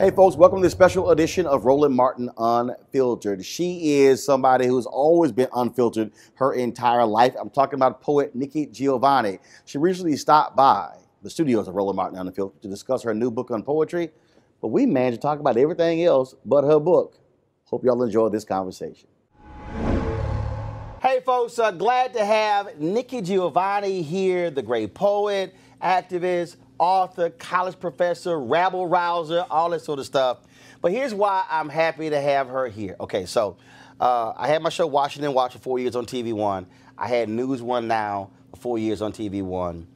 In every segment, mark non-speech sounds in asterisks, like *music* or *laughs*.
Hey, folks, welcome to this special edition of Roland Martin Unfiltered. She is somebody who's always been unfiltered her entire life. I'm talking about poet Nikki Giovanni. She recently stopped by the studios of Roland Martin Unfiltered to discuss her new book on poetry, but we managed to talk about everything else but her book. Hope y'all enjoy this conversation. Hey, folks, uh, glad to have Nikki Giovanni here, the great poet, activist, author, college professor, rabble rouser, all that sort of stuff. But here's why I'm happy to have her here. Okay, so uh, I had my show Washington Watch for four years on TV One. I had News One Now for four years on TV One.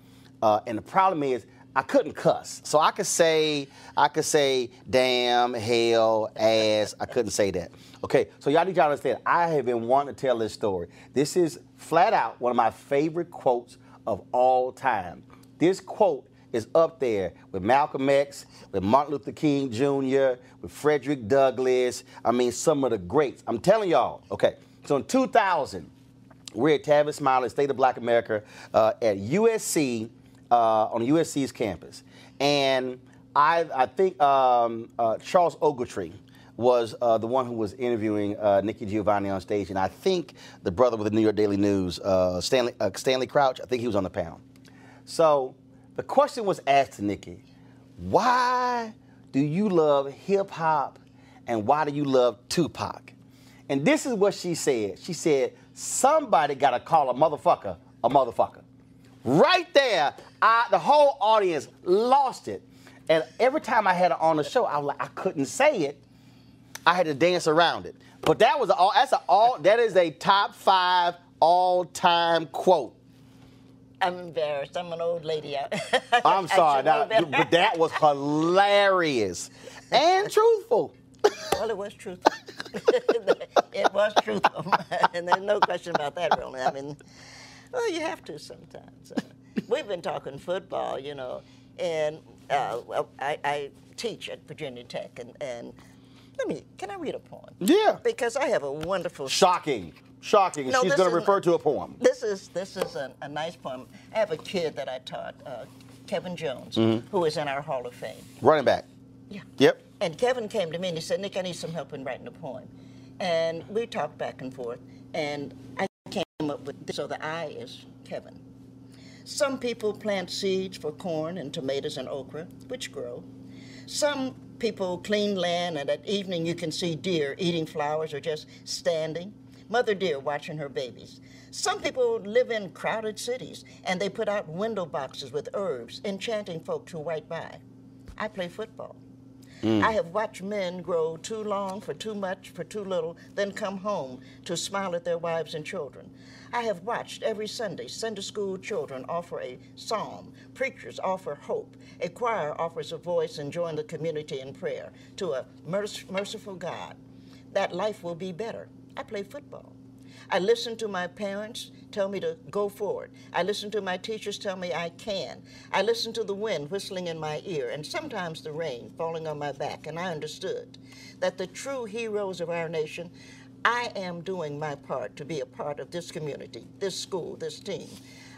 Uh, and the problem is I couldn't cuss. So I could say, I could say damn, hell, ass. I couldn't say that. Okay, so y'all need y'all understand, I have been wanting to tell this story. This is flat out one of my favorite quotes of all time. This quote is up there with Malcolm X, with Martin Luther King Jr., with Frederick Douglass. I mean, some of the greats. I'm telling y'all, okay, so in 2000, we're at Tavis Smiley, State of Black America, uh, at USC, uh, on USC's campus. And I, I think um, uh, Charles Ogletree was uh, the one who was interviewing uh, Nikki Giovanni on stage. And I think the brother with the New York Daily News, uh, Stanley, uh, Stanley Crouch, I think he was on the panel. So the question was asked to Nikki, why do you love hip hop and why do you love Tupac? And this is what she said. She said, somebody got to call a motherfucker a motherfucker. Right there, I, the whole audience lost it. And every time I had her on the show, I was like, I couldn't say it. I had to dance around it. But that was all. That's a all. That is a top five all-time quote. I'm embarrassed. I'm an old lady. *laughs* I'm sorry, should know that- better. but that was hilarious and truthful. Well, it was truthful. *laughs* it was truthful, *laughs* and there's no question about that, really. I mean, well, you have to sometimes. Uh, we've been talking football, you know, and uh, well, I, I teach at Virginia Tech, and, and let me, can I read a poem? Yeah. Because I have a wonderful. Shocking, shocking. No, She's going to refer to a poem. This is this is a, a nice poem. I have a kid that I taught, uh, Kevin Jones, Mhm. who is in our Hall of Fame. Running back. Yeah. Yep. And Kevin came to me and he said, Nick, I need some help in writing a poem. And we talked back and forth, and I came up with this. So the I is Kevin. Some people plant seeds for corn and tomatoes and okra, which grow. Some people clean land, and at evening you can see deer eating flowers or just standing. Mother deer watching her babies. Some people live in crowded cities, and they put out window boxes with herbs, enchanting folks who write by. I play football. Hmm. I have watched men grow too long for too much, for too little, then come home to smile at their wives and children. I have watched every Sunday Sunday school children offer a psalm, preachers offer hope, a choir offers a voice and join the community in prayer to a merc- merciful God. That life will be better. I play football. I listen to my parents tell me to go forward. I listen to my teachers tell me I can. I listen to the wind whistling in my ear and sometimes the rain falling on my back, and I understood that the true heroes of our nation, I am doing my part to be a part of this community, this school, this team.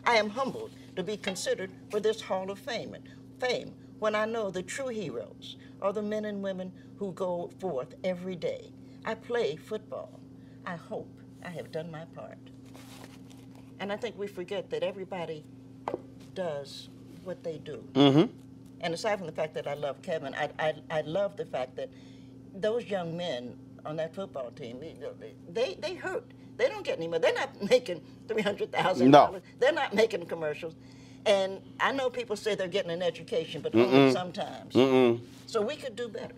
I am humbled to be considered for this Hall of Fame, and fame when I know the true heroes are the men and women who go forth every day. I play football. I hope I have done my part. And I think we forget that everybody does what they do. Mm-hmm. And aside from the fact that I love Kevin, I, I, I love the fact that those young men on that football team, they, they, hurt. They don't get any money. They're not *laughs* making $300,000. No. They're not making commercials. And I know people say they're getting an education, but only Mm-mm. sometimes. Mm-mm. So we could do better.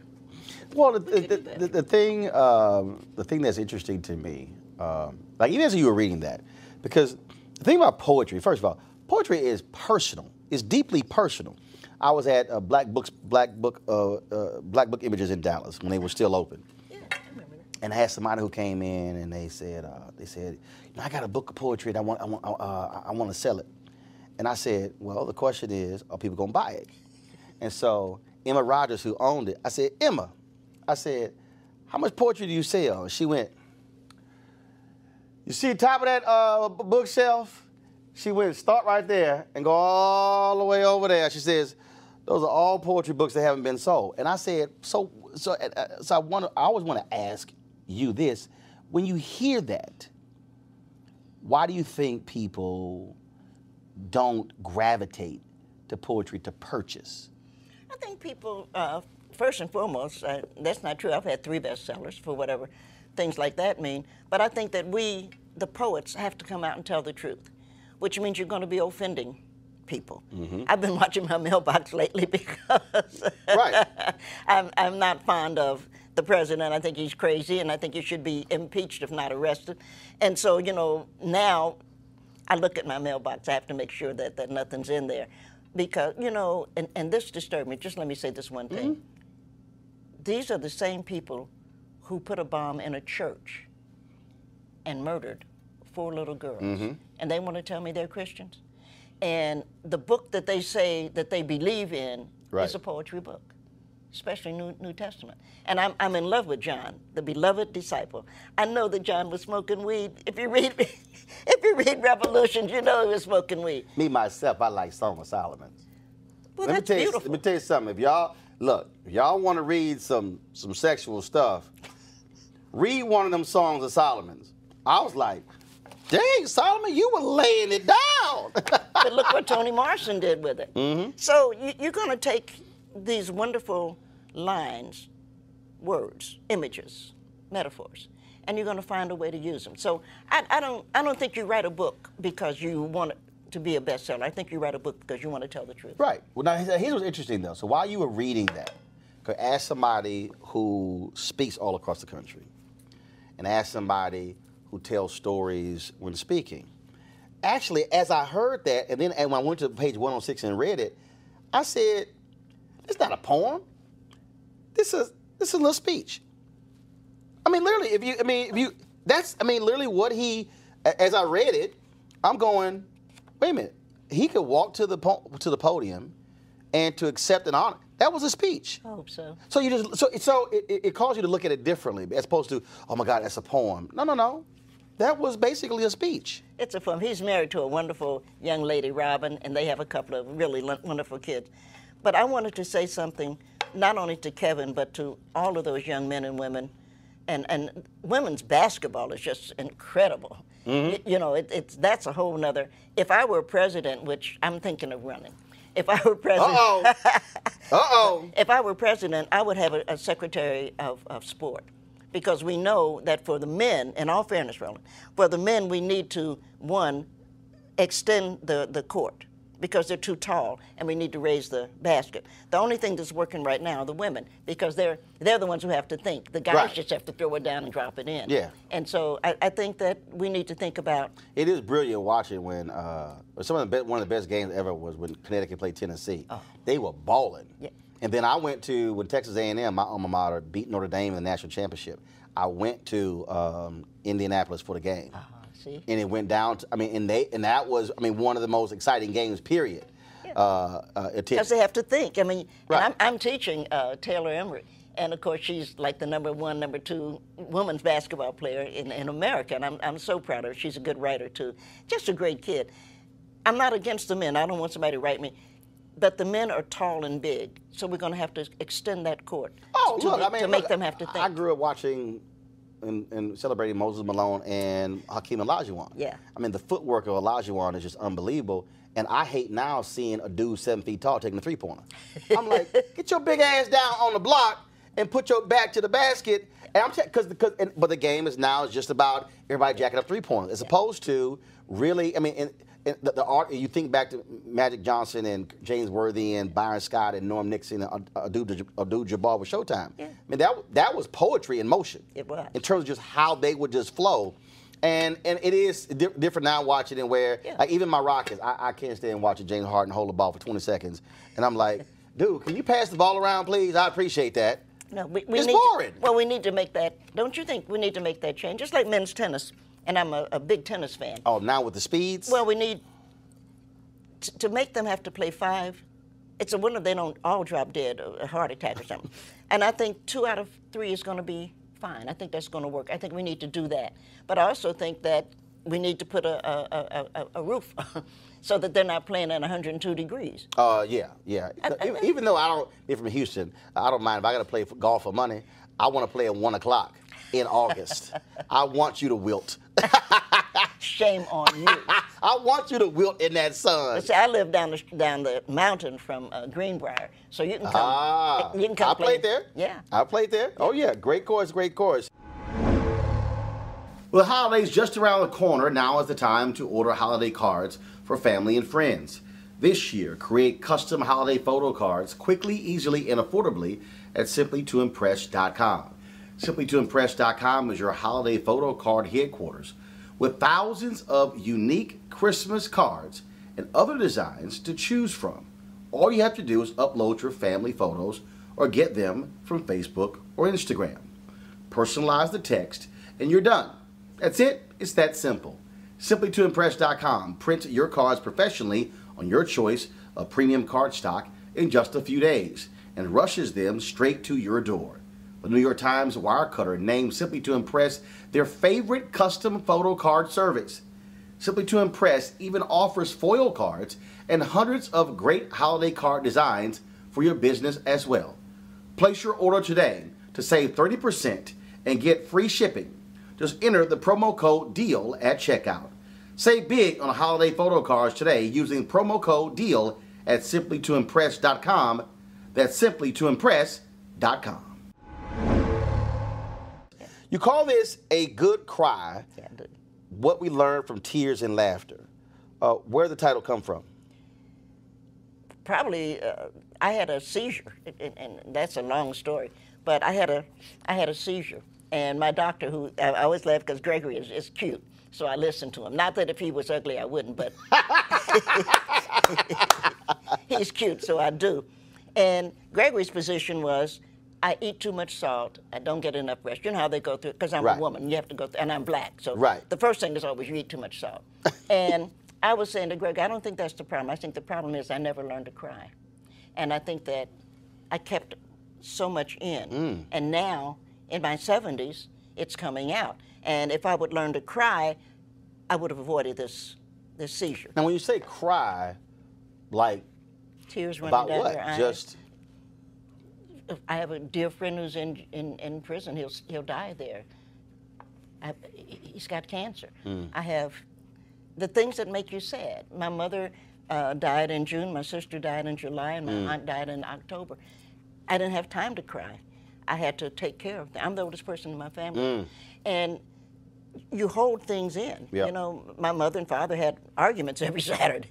Well, the, the, the, the thing, um, the thing that's interesting to me, um, like even as you were reading that, because the thing about poetry, first of all, poetry is personal. It's deeply personal. I was at uh, Black Books, Black Book, uh, uh, Black Book Images in Dallas when they were still open. And I had somebody who came in and they said, uh, they said, I got a book of poetry and I want, I want, uh, I want to sell it. And I said, well, the question is, are people gonna buy it? And so Emma Rogers, who owned it, I said, Emma, I said, how much poetry do you sell? She went, you see top of that uh, bookshelf? She went, start right there and go all the way over there. She says, those are all poetry books that haven't been sold. And I said, so, so, uh, so I wanna, I always want to ask you this: when you hear that, why do you think people don't gravitate to poetry to purchase? I think people, uh, first and foremost, uh, that's not true. I've had three bestsellers for whatever things like that mean. But I think that we, the poets, have to come out and tell the truth, which means you're going to be offending people. I've been *laughs* watching my mailbox lately *laughs* because right. *laughs* I'm, I'm not fond of the president. I think he's crazy, and I think he should be impeached if not arrested. And so, you know, now I look at my mailbox. I have to make sure that, that nothing's in there. Because, you know, and, and this disturbed me. Just let me say this one thing. These are the same people who put a bomb in a church and murdered four little girls. Mhm. And they want to tell me they're Christians. And the book that they say that they believe in Right. is a poetry book, especially New, New Testament. And I'm, I'm in love with John, the beloved disciple. I know that John was smoking weed. If you read, *laughs* if you read Revelations, you know he was smoking weed. Me myself, I like Song of Solomon. Well, let me tell you, beautiful. let me tell you something. If y'all look, y'all want to read some some sexual stuff, read one of them songs of Solomon's. I was like, dang, Solomon, you were laying it down. *laughs* but look what Toni Morrison did with it. Mhm. So you, you're going to take these wonderful lines, words, images, metaphors, and you're going to find a way to use them. So I, I don't I don't think you write a book because you want to be a bestseller. I think you write a book because you want to tell the truth. Right. Well, now here's what's interesting though. So while you were reading that, ask somebody who speaks all across the country, and ask somebody who tells stories when speaking. Actually, as I heard that, and then and when I went to page 106 and read it, I said, "It's not a poem. This is this is a little speech." I mean, literally, if you, I mean, if you, that's, I mean, literally what he, as I read it, I'm going, wait a minute, he could walk to the po- to the podium, and to accept an honor. That was a speech. I hope so. So you just so so it, it, it calls you to look at it differently as opposed to oh my God that's a poem. No no no, that was basically a speech. It's a fun. He's married to a wonderful young lady, Robin, and they have a couple of really wonderful kids. But I wanted to say something not only to Kevin, but to all of those young men and women. And, and women's basketball is just incredible. Mm-hmm. Y- You, know, it, it's that's a whole nother. If I were president, which I'm thinking of running, if I were president, Uh-oh. *laughs* Uh-oh. if I were president, I would have a, a secretary of, of sport because we know that for the men, in all fairness, Roland, for the men, we need to, one, extend the, the court because they're too tall and we need to raise the basket. The only thing that's working right now are the women because they're, they're the ones who have to think. The guys Right. just have to throw it down and drop it in. Yeah. And so I, I think that we need to think about It is brilliant watching when uh, some of the one of the best games ever was when Connecticut played Tennessee. Oh. They were balling. Yeah. And then I went to when Texas A&M, my alma mater, beat Notre Dame in the national championship. I went to um, Indianapolis for the game, see? and it went down. To, I mean, and they and that was I mean one of the most exciting games. Period. Uh, uh, because they have to think. I mean, Right. I'm, I'm teaching uh, Taylor Emery, and of course she's like the number one, number two women's basketball player in, in America, and I'm, I'm so proud of her. She's a good writer too, just a great kid. I'm not against the men. I don't want somebody to write me, but the men are tall and big, so we're going to have to extend that court. Oh, to, look, I mean, make look, them have to think. I grew up watching and, and celebrating Moses Malone and Hakeem Olajuwon. Yeah. I mean, the footwork of Olajuwon is just unbelievable. And I hate now seeing a dude seven feet tall taking a three pointer. I'm like, *laughs* get your big ass down on the block and put your back to the basket. And I'm because because but the game is now is just about everybody jacking up three pointers as opposed to really. I mean, and the, the art. You think back to Magic Johnson and James Worthy and Byron Scott and Norm Nixon and Abdul Jabbar with Showtime. I mean, that that was poetry in motion. It was. in terms of just how they would just flow. And and it is di- different now watching it where Yeah. like even my Rockets, I, I can't stand watching James Harden hold the ball for 20 seconds, and I'm like, *laughs* dude, can you pass the ball around, please? I appreciate that. No, we, we It's need boring. To, well, we need to make that. Don't you think we need to make that change? Just like men's tennis, and I'm a, a big tennis fan. Oh, now with the speeds. Well, we need t- to make them have to play five. It's a wonder they don't all drop dead, a heart attack or something. *laughs* and I think two out of three is going to be fine. I think that's going to work. I think we need to do that. But I also think that we need to put a, a, a, a, roof *laughs* so that they're not playing at 102 degrees. Uh, yeah, yeah. even, even though I don't, being from Houston, I don't mind if I got to play golf for money. I want to play at one o'clock in August. I want you to wilt. *laughs* Shame on you. *laughs* I want you to wilt in that sun. But see, I live down the down the mountain from uh, Greenbrier, so you can come. Ah, you can come I play. played there. Yeah. I played there. Oh yeah, great course, great course. Well, the holidays just around the corner. Now is the time to order holiday cards for family and friends. This year, create custom holiday photo cards quickly, easily, and affordably at simplytoimpress.com. Simplytoimpress.com is your holiday photo card headquarters with thousands of unique Christmas cards and other designs to choose from. All you have to do is upload your family photos or get them from Facebook or Instagram. Personalize the text, and you're done. That's it. It's that simple. Simplytoimpress.com prints your cards professionally on your choice of premium card stock in just a few days and rushes them straight to your door. The New York Times Wirecutter named Simply to Impress their favorite custom photo card service. Simply to Impress even offers foil cards and hundreds of great holiday card designs for your business as well. Place your order today to save 30% and get free shipping. Just enter the promo code DEAL at checkout. Save big on holiday photo cards today using promo code DEAL at simplytoimpress.com. That's simplytoimpress.com. You call this a good cry. Yeah. What we learn from tears and laughter. Uh, where did the title come from? probably uh, I had a seizure, and, and that's a long story. But I had a I had a seizure, and my doctor, who I I always laugh because Gregory is, is cute, so I listened to him. Not that if he was ugly, I wouldn't, but *laughs* *laughs* he's cute, so I do. And Gregory's position was. I eat too much salt. I don't get enough rest. You know how they go through because I'm Right. a woman. You have to go through, and I'm black. So Right. the first thing is always you eat too much salt. *laughs* and I was saying to Greg, I don't think that's the problem. I think the problem is I never learned to cry. And I think that I kept so much in. Mm. And now, in my 70s, it's coming out. And if I would learn to cry, I would have avoided this, this seizure. Now, when you say cry, like Tears running about down what? your eyes. Just I have a dear friend who's in, in, in prison. He'll, he'll die there. I, he's got cancer. Hmm. I have the things that make you sad. My mother uh, died in June, my sister died in July, and my hmm. aunt died in October. I didn't have time to cry. I had to take care of them. I'm the oldest person in my family. Hmm. And you hold things in. Yep. You know, my mother and father had arguments *laughs* every Saturday.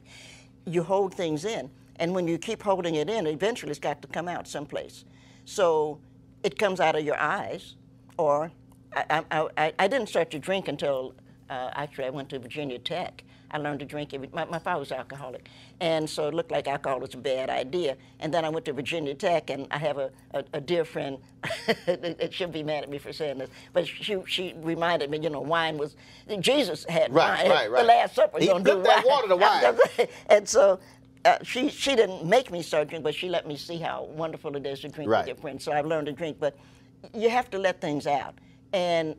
You hold things in. And when you keep holding it in, eventually it's got to come out someplace. So it comes out of your eyes, or I, I, I, I didn't start to drink until uh, actually I went to Virginia Tech. I learned to drink every, my, my father was alcoholic. And so it looked like alcohol was a bad idea. And then I went to Virginia Tech, and I have a, a, a dear friend, *laughs* that she'll be mad at me for saying this, but she, she reminded me, you know, wine was, Jesus had Right, wine. right, right. The Last Supper, He you don't do flipped that wine. water to *laughs* wine. and so uh, she she didn't make me start drinking, but she let me see how wonderful it is to drink Right. with your friends. So I've learned to drink, but you have to let things out. And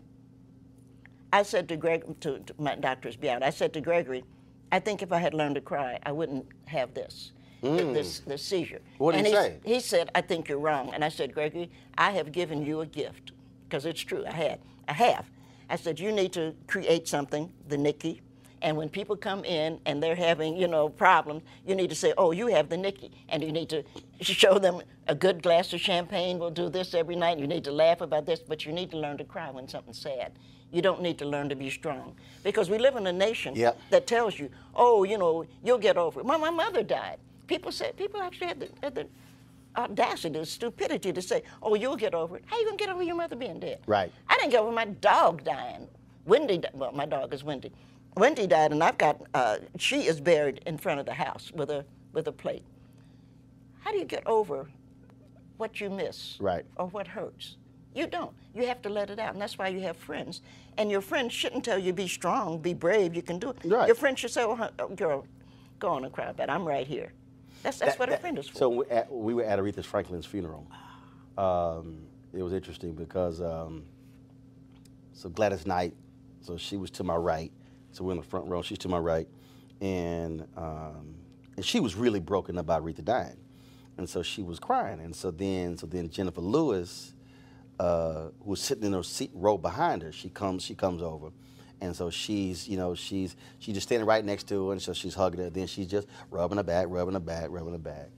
I said to Greg, to, to my doctors beyond, I said to Gregory, I think if I had learned to cry, I wouldn't have this. th- This, this seizure. Mm. What did and he he say? He said, I think you're wrong. And I said, Gregory, I have given you a gift. Because it's true, I had. I have. I said, you need to create something, the Nikki. And when people come in and they're having, you know, problems, you need to say, oh, you have the Nikki. And you need to show them a good glass of champagne. We'll do this every night. You need to laugh about this, but you need to learn to cry when something's sad. You don't need to learn to be strong. Because we live in a nation Yep. that tells you, oh, you know, you'll get over it. My, my mother died. People said, people actually had the, had the audacity, the stupidity to say, oh, you'll get over it. How you gonna get over your mother being dead? Right. I didn't get over my dog dying. Wendy, well, my dog is Wendy. Wendy died, and I've got, uh, she is buried in front of the house with a, with a plate. How do you get over what you miss Right. or what hurts? You don't. You have to let it out, and that's why you have friends. And your friends shouldn't tell you be strong, be brave. You can do it. Right. Your friend should say, "Oh, oh, girl, go on and cry about it. I'm right here." That's that's That- what a friend is for. So we, at, we were at Aretha Franklin's funeral. Um, it was interesting because um, so Gladys Knight, so she was to my right, so we're in the front row. She's to my right, and um, and she was really broken up by Aretha dying, and so she was crying, and so then so then Jennifer Lewis, uh, who was sitting in her seat row behind her, she comes she comes over. And so she's, you know, she's she's just standing right next to her, and so she's hugging her. Then she's just rubbing her back, rubbing her back, rubbing her back.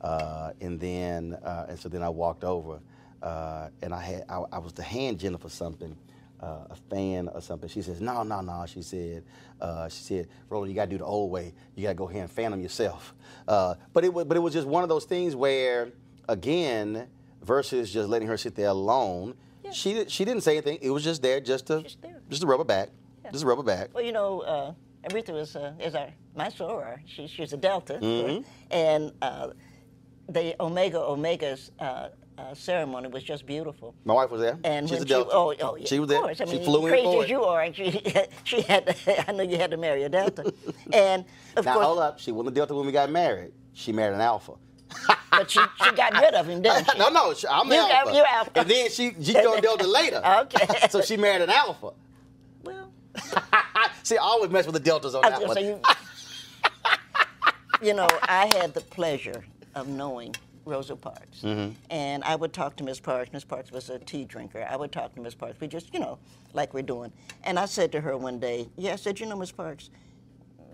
Uh, and then, uh, and so then I walked over, uh, and I had I, I was to hand Jennifer something, uh, a fan or something. She says, "No, no, no." She said, uh, "She said, Roland, you got to do the old way. You got to go ahead and fan them yourself." Uh, but it was, but it was just one of those things where, again, versus just letting her sit there alone. She did, she didn't say anything. It was just there, just to Just there. just to rub her back, just to rub her back. Well, you know, uh, Aretha was uh, is our my soror. She, she was a Delta, Mm-hmm. and uh, the Omega Omega's uh, ceremony was just beautiful. My wife was there. And She's a Delta. She, oh, oh, yeah, She was there. course. I she mean, flew in crazy for as you are, she, *laughs* she had. *laughs* I know you had to marry a Delta, *laughs* and of now course, hold up, she wasn't a Delta when we got married. She married an Alpha. but she, she got rid of him, didn't she? no, no, I'm You got- Alpha. you're Alpha. And then she she joined Delta later. Okay. so she married an Alpha. Well, See, I always mess with the Deltas on I that one. you. you know, I had the pleasure of knowing Rosa Parks, Mm-hmm. and I would talk to Miss Parks. Miss Parks was a tea drinker. I would talk to Miss Parks. We just, you know, like we're doing. And I said to her one day, "Yeah," I said, "You know, Miss Parks,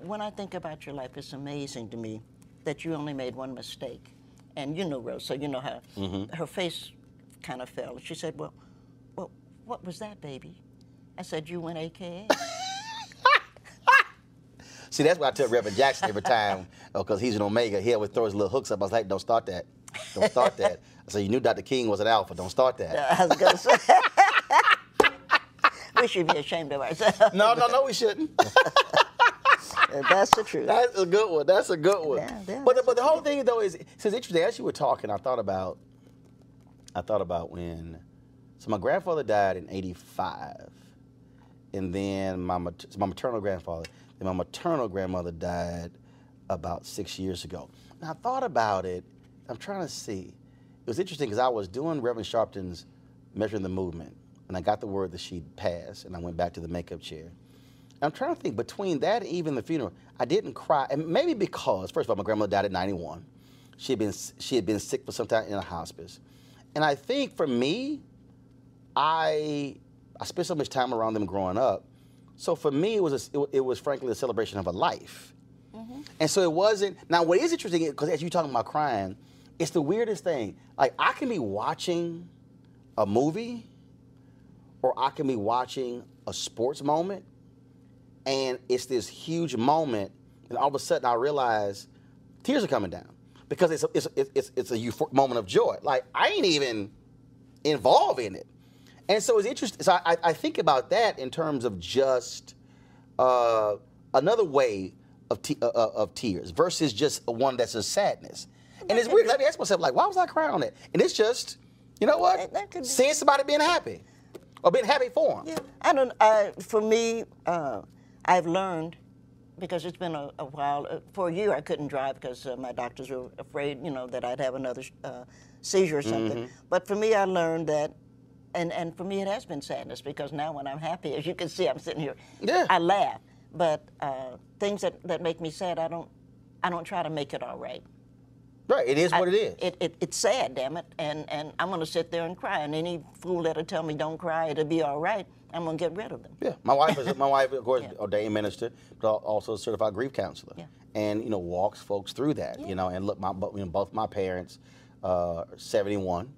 when I think about your life, it's amazing to me that you only made one mistake." And you know Rosa, you know how Mm-hmm. her face kind of fell. She said, "Well, well, what was that, baby? I said, you went AKA. *laughs* See, that's why I tell Reverend Jackson every time, *laughs* Oh, because he's an Omega, he always throws little hooks up. I was like, don't start that. Don't start that. *laughs* I said, you knew Dr. King was an alpha. Don't start that. I was gonna say. *laughs* we should be ashamed of ourselves. No, no, no, we shouldn't. *laughs* That's the truth. That's a good one. That's a good one. Yeah, yeah, but the, but the whole thing though is it's interesting. As you were talking, I thought about I thought about when so my grandfather died in '85, and then my mat- my maternal grandfather, then my maternal grandmother died about six years ago. And I thought about it. I'm trying to see. It was interesting because I was doing Reverend Sharpton's measuring the movement, and I got the word that she'd passed, and I went back to the makeup chair. I'm trying to think between that and even the funeral, I didn't cry, and maybe because first of all, my grandmother died at 91. She had been she had been sick for some time in a hospice, and I think for me, I I spent so much time around them growing up, so for me it was a, it, it was frankly a celebration of a life, and so it wasn't. Now what is interesting because as you're talking about crying, it's the weirdest thing. Like I can be watching a movie, or I can be watching a sports moment and it's this huge moment, and all of a sudden I realize tears are coming down because it's a, it's a, it's, it's a moment of joy. Like I ain't even involved in it, and so it's interesting. So I, I think about that in terms of just uh, another way of te- uh, uh, of tears versus just one that's a sadness. And it's weird. Let me ask myself, like, why was I crying on it? And it's just, you know what? That- that could be- Seeing somebody being happy or being happy for them. Yeah, I don't. I, for me, uh, I've learned because it's been a, a while. Uh, for a year, I couldn't drive because uh, my doctors were afraid, you know, that I'd have another uh, seizure or something. Mm-hmm. But for me, I learned that, and and for me, it has been sadness because now when I'm happy, as you can see, I'm sitting here. Yeah. I laugh, but uh, things that, that make me sad, I don't. I don't try to make it all right. Right. It is what I- it is. It, it, it's sad, damn it, and and I'm gonna sit there and cry. And any fool that'll tell me don't cry, it'll be all right. I'm gonna get rid of them. Yeah, my wife is my wife, of course, *laughs* Yeah. ordained minister, but also a certified grief counselor, Yeah. and you know walks folks through that. You know, and look, my you know, both my parents, uh, are 71,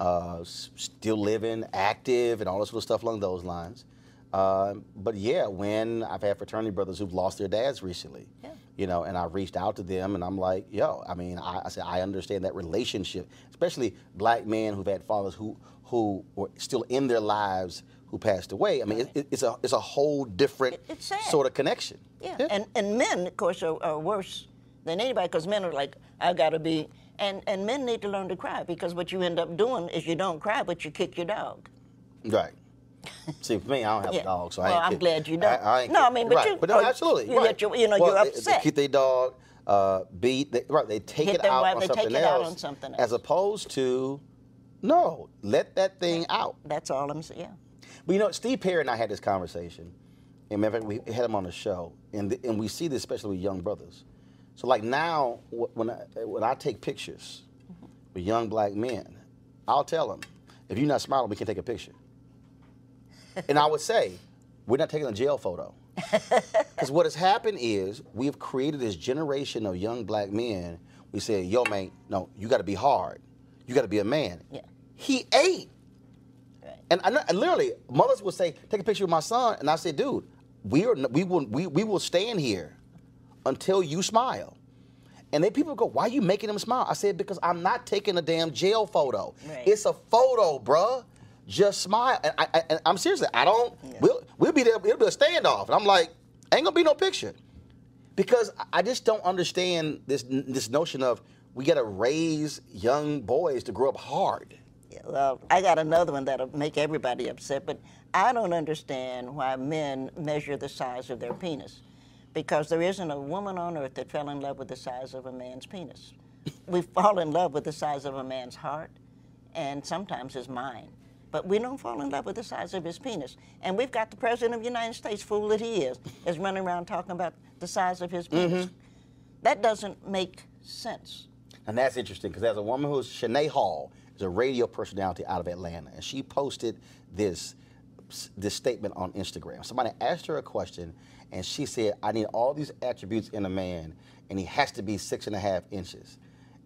uh, still living, active, and all this sort of stuff along those lines. Uh, but yeah, when I've had fraternity brothers who've lost their dads recently, Yeah. you know, and I reached out to them, and I'm like, yo, I mean, I, I said I understand that relationship, especially black men who've had fathers who who were still in their lives who passed away. I mean, it, it- it's a it's a whole different It- sort of connection. Yeah, and and men, of course, are, are worse than anybody because men are like, I gotta be, and and men need to learn to cry because what you end up doing is you don't cry, but you kick your dog. right. See, for me, I don't have Yeah. a dog, so I ain't. I'm glad you don't. I, I No, I mean, but right. you- but no, absolutely, you right. your- you know, well, you're they- They, keep their dog, uh, beat, they, right? They take Hit it out wife, on they take something it out else, on something else, as opposed to, no, let that thing out. That's all I'm saying. Yeah. But you know, Steve Perry and I had this conversation, and matter of fact, we had him on the show, and th- and we see this especially with young brothers. So like now, when I, when I take pictures with young black men, I'll tell them, if you're not smiling, we can take a picture. *laughs* and I would say, we're not taking a jail photo. *laughs* Because what has happened is we've created this generation of young black men. We say, yo, man, no, you got to be hard. You got to be a man. Yeah. He ate. Right. And I, and literally, mothers would say, "Take a picture of my son," and I said, "Dude, we are we will we, we will stand here until you smile." And then people go, "Why are you making them smile?" I said, "Because I'm not taking a damn jail photo. Right. It's a photo, bruh. Just smile." And, I, I'm seriously, I don't. We'll we'll be there. It'll be a standoff, and I'm like, "Ain't gonna be no picture," because I- just don't understand this this notion of we got to raise young boys to grow up hard. Yeah, Well, I got another one that'll make everybody upset, but I don't understand why men measure the size of their penis. Because there isn't a woman on earth that fell in love with the size of a man's penis. We fall in love with the size of a man's heart and sometimes his mind. But we don't fall in love with the size of his penis. And we've got the President of the United States, fool that he is, is running around talking about the size of his penis. Mm-hmm. That doesn't make sense. And that's interesting because there's a woman who's Shanae Hall, is a radio personality out of Atlanta, and she posted this this statement on Instagram. Somebody asked her a question, and she said, "I need all these attributes in a man, and he has to be six and a half inches."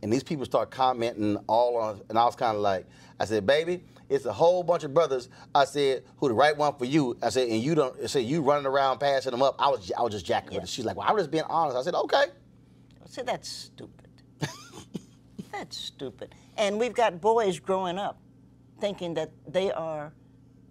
and these people start commenting all on, and I was kind of like, I said, baby, it's a whole bunch of brothers. I said, who the right one for you? I said, and you don't. I said, you running around passing them up. I was, I was just jacking with it. She's like, well, I was just being honest. I said, okay. See, that's stupid. *laughs* that's stupid. And we've got boys growing up thinking that they are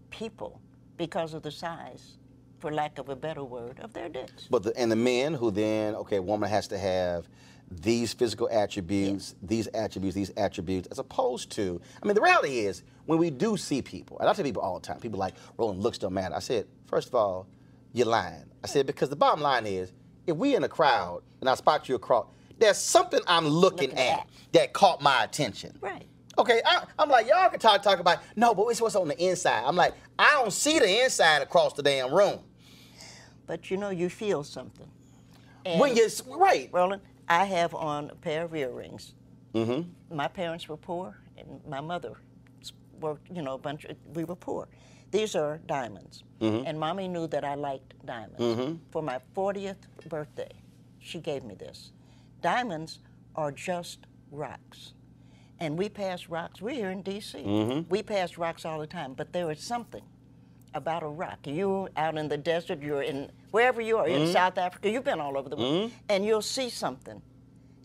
people because of the size, for lack of a better word, of their dicks. But the, and the men who then okay, woman has to have these physical attributes, these attributes, these attributes, as opposed to, I mean, the reality is when we do see people, and I tell people all the time, people like Roland looks don't matter. I said, first of all, you're lying. I said because the bottom line is, if we in a crowd and I spot you across, there's something I'm looking, Looking at, at. that caught my attention. Right. Okay, I, I'm like, y'all can talk talk about no, but it's what's on the inside. I'm like, I don't see the inside across the damn room. But you know, you feel something. when you're right, Roland, I have on a pair of earrings. Mm-hmm. My parents were poor, and my mother worked, you know, a bunch of, we were poor. These are diamonds. Mm-hmm. And mommy knew that I liked diamonds. For my 40th birthday, she gave me this. Diamonds are just rocks. And we pass rocks, we're here in D.C. Mm-hmm. We pass rocks all the time, but there is something about Iraq. rock. You out in the desert, you're in wherever you are, Mm-hmm. in South Africa, you've been all over the world, and you'll see something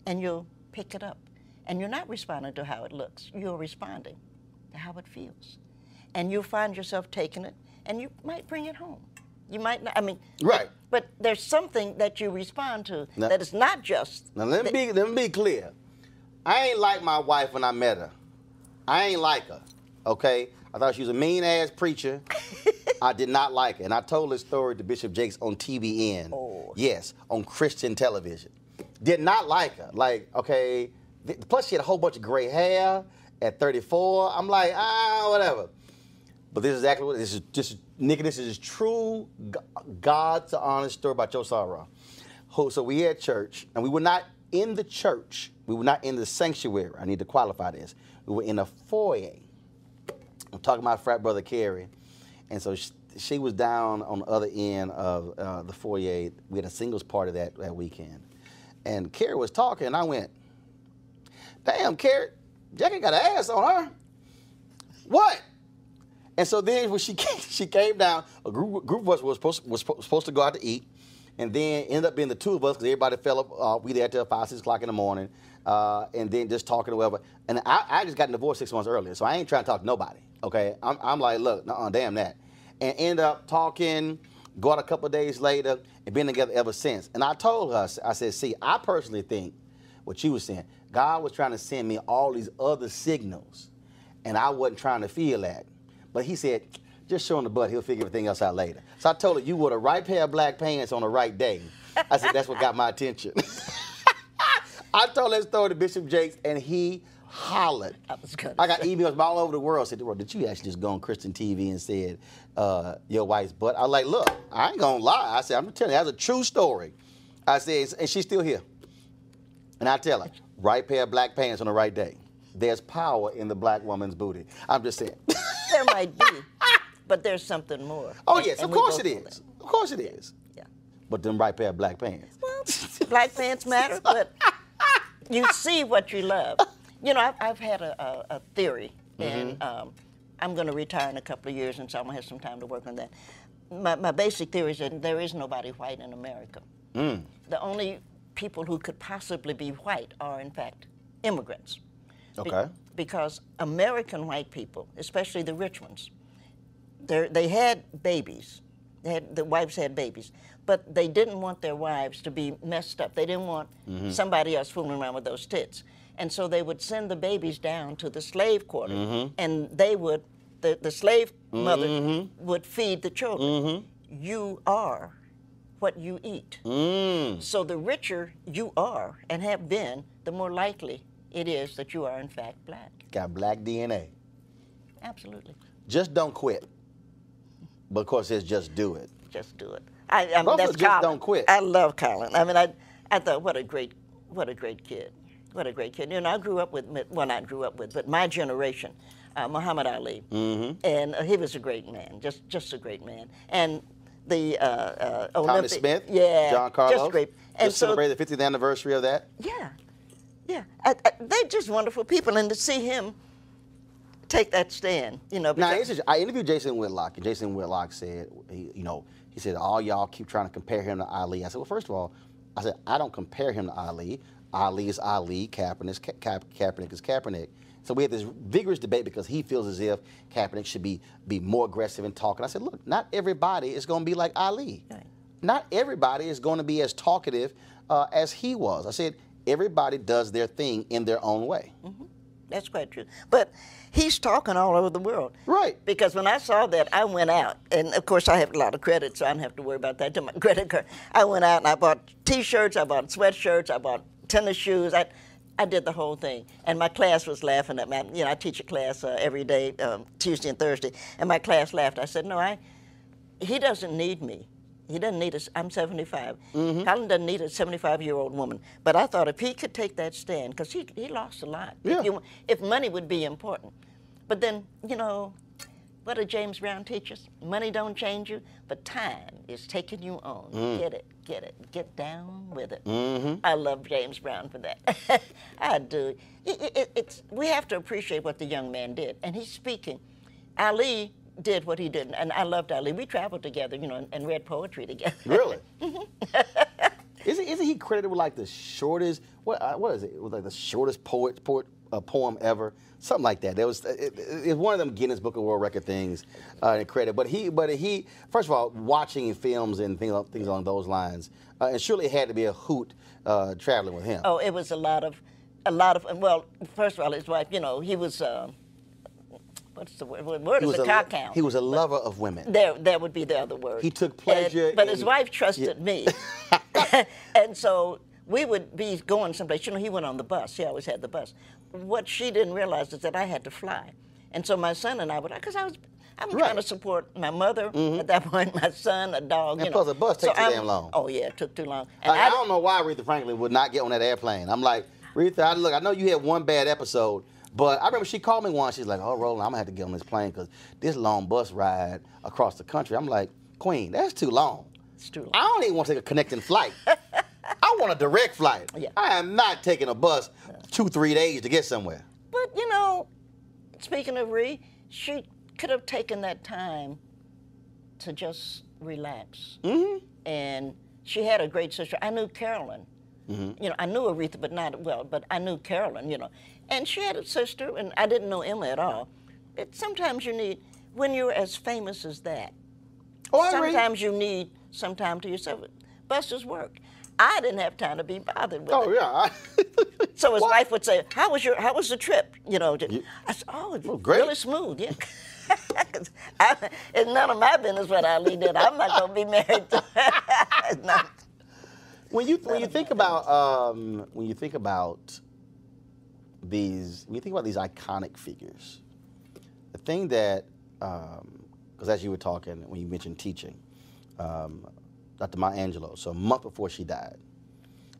and you'll pick it up. And you're not responding to how it looks, you're responding to how it feels. And you'll find yourself taking it and you might bring it home. You might not, I mean, Right. But there's something that you respond to Now- that is not just. Now let me be let me be clear. I ain't like my wife when I met her. I ain't like her. Okay? I thought she was a mean ass preacher. *laughs* I did not like her. And I told this story to Bishop Jakes on TBN. Oh. Yes, on Christian television. Did not like her. Like, okay. Plus she had a whole bunch of gray hair at 34. I'm like, ah, whatever. But this is exactly what this is. Just Nick, this is true G- God to honest story about your soror. Who- So we at church, and we were not in the church. We were not in the sanctuary. I need to qualify this. We were in a foyer. I'm talking about frat brother Carrie, and so she, she was down on the other end of uh, the foyer. We had a singles party that, that weekend, and Carrie was talking, and I went, "Damn, Carrie, Jackie got an ass on her." What? And so then when she *laughs* came, she came down, a group, group of us was supposed, was supposed- to go out to eat, and then ended up being the two of us because everybody fell up. Uh, we there till five, six o'clock in the morning, uh, and then just talking or whatever. And I, I just got divorced six months earlier, so I ain't trying to talk to nobody. Okay, I'm, I'm like, look, uh, damn that, and end up talking. Go out a couple days later and been together ever since. And I told her, I said, see, I personally think what you were saying, God was trying to send me all these other signals and I wasn't trying to feel that. But he said, just show him the butt, he'll figure everything else out later. So I told her, you wore the right pair of black pants on the right day. I said, that's what got my attention. *laughs* I told that story to Bishop Jakes, and he hollered. I I got emails from all over the world. Said, did you actually just go on Christian TV and said uh, your wife's butt? I was like, look, I ain't gonna lie. I said, I'm telling you, that's a true story. I said, and she's still here. And I tell her, right pair of black pants on the right day. There's power in the black woman's booty. I'm just saying. *laughs* There might be, but there's something more. oh yes, and of course it is. Of course it is. Yeah. But them right pair of black pants. Well, black pants matter, but *laughs* you see what you love. You know, I've, I've had a, a, a theory, mm-hmm. and um, I'm going to retire in a couple of years, and so I'm going to have some time to work on that. My, my basic theory is that there is nobody white in America. Mm. The only people who could possibly be white are, in fact, immigrants. Be- Okay. because American white people, especially the rich ones, they're- had babies. They had, the wives had babies, but they didn't want their wives to be messed up. They didn't want mm-hmm. somebody else fooling around with those tits. And so they would send the babies down to the slave quarter, mm-hmm. and they would, the, the slave mother mm-hmm. would feed the children. Mm-hmm. You are what you eat. Mm. So the richer you are and have been, the more likely it is that you are in fact black. Got black DNA. Absolutely. Just don't quit. But of course, it's just do it. Just do it. I, I mean, that's just Colin. don't quit. I love Colin. I mean, I, I thought, what a great, what a great kid. What a great kid. You know, I grew up with, well, not grew up with, but my generation, uh, Muhammad Ali. Mm-hmm. And uh, he was a great man, just, just a great man. And the uh, uh, Olympic, Smith, yeah, John Carlos. just great. And just so, celebrated the 50th anniversary of that. yeah. Yeah, I, I, they're just wonderful people, and to see him take that stand, you know. Now, I interviewed Jason Whitlock, and Jason Whitlock said, he, you know, he said, all y'all keep trying to compare him to Ali. I said, well, first of all, I said, I don't compare him to Ali. Ali is Ali, Kaepernick is Ka- Ka- Kaepernick is Kaepernick. So we had this vigorous debate because he feels as if Kaepernick should be, be more aggressive in talking. I said, look, not everybody is going to be like Ali. Right. Not everybody is going to be as talkative uh, as he was. I said, everybody does their thing in their own way. That's quite true. But he's talking all over the world. Right. Because when I saw that, I went out, and of course I have a lot of credit, so I don't have to worry about that to my credit card. I went out and I bought T-shirts, I bought sweatshirts, I bought tennis shoes. I, I did the whole thing, and my class was laughing at me. You know, I teach a class uh, every day, um, Tuesday and Thursday, and my class laughed. I said, "No, I. He doesn't need me. He doesn't need us. I'm 75. Colin doesn't need a 75 year old woman. But I thought if he could take that stand, because he, he lost a lot. Yeah. If, you, if money would be important. But then, you know, what did James Brown teach us? Money don't change you, but time is taking you on. Get it, get it, get down with it. I love James Brown for that. *laughs* I do. It, it, it's, we have to appreciate what the young man did. And he's speaking. Ali did what he did, and I loved Ali. We traveled together, you know, and, and read poetry together. *laughs* Really? *laughs* isn't, isn't he credited with like the shortest? What uh, what is it? It was like the shortest poet, poet uh, poem ever, something like that. There was it, it, it's one of them Guinness Book of World Record things uh, in credit. But he, but he, first of all, watching films and things, things along those lines, uh, and surely it had to be a hoot uh, traveling with him. Oh, it was a lot of, a lot of. Well, first of all, his wife. You know, he was. Uh, what's the word? Word he is was a cock hound? he was a lover of women. There, that would be the other word. He took pleasure And- but his wife trusted me, *laughs* *laughs* and so we would be going someplace. You know, he went on the bus. He always had the bus. What she didn't realize is that I had to fly, and so my son and I would, because I was. I'm trying Right. Mm-hmm. to support my mother at that *laughs* point, my son, a dog. And you know. the bus So takes too damn long. Oh yeah, it took too long. And Like, I I, don't know why Aretha Franklin would not get on that airplane. I'm like, Aretha, I, look, I know you had one bad episode, but I remember she called me once. She's like, "Oh, Roland, I'm gonna have to get on this plane because this long bus ride across the country." I'm like, Queen, that's too long. It's too long. I don't even want to take a connecting flight. *laughs* I want a direct flight. Yeah. I am not taking a bus two, three days to get somewhere. But you know, speaking of Ree, she could have taken that time to just relax. Mm-hmm. And she had a great sister. I knew Carolyn. Mm-hmm. You know, I knew Aretha, but not well. But I knew Carolyn. You know, and she had a sister, and I didn't know Erma at all. It, sometimes you need, when you're as famous as that, Oh, sometimes you need some time to yourself. Buster's work. I didn't have time to be bothered with Oh it. yeah. *laughs* So his What? wife would say, "How was your How was the trip?" You know, to- I said, "Oh, it's Oh, great. really smooth." Yeah, *laughs* I, it's none of my business what Ali did. I'm not gonna be married to. *laughs* Not- when you when you think about um, when you think about these when you think about these iconic figures, the thing that because as you were talking when you mentioned teaching, um, Dr. Maya Angelou, so a month before she died,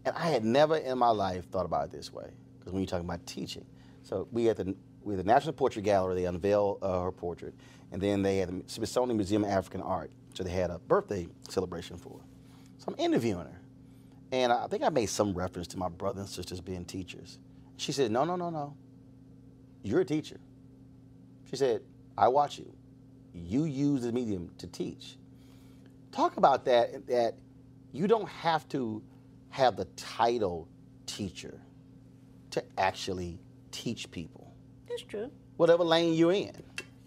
and I had never in my life thought about it this way because when you're talking about teaching, so we had the we had the National Portrait Gallery they unveiled uh, her portrait, and then they had the Smithsonian Museum of African Art, so they had a birthday celebration for her. So I'm interviewing her. And I think I made some reference to my brother and sisters being teachers. She said, No, no, no, no. You're a teacher. She said, I watch you. You use the medium to teach. Talk about that, that you don't have to have the title teacher to actually teach people, it's true. whatever lane you're in.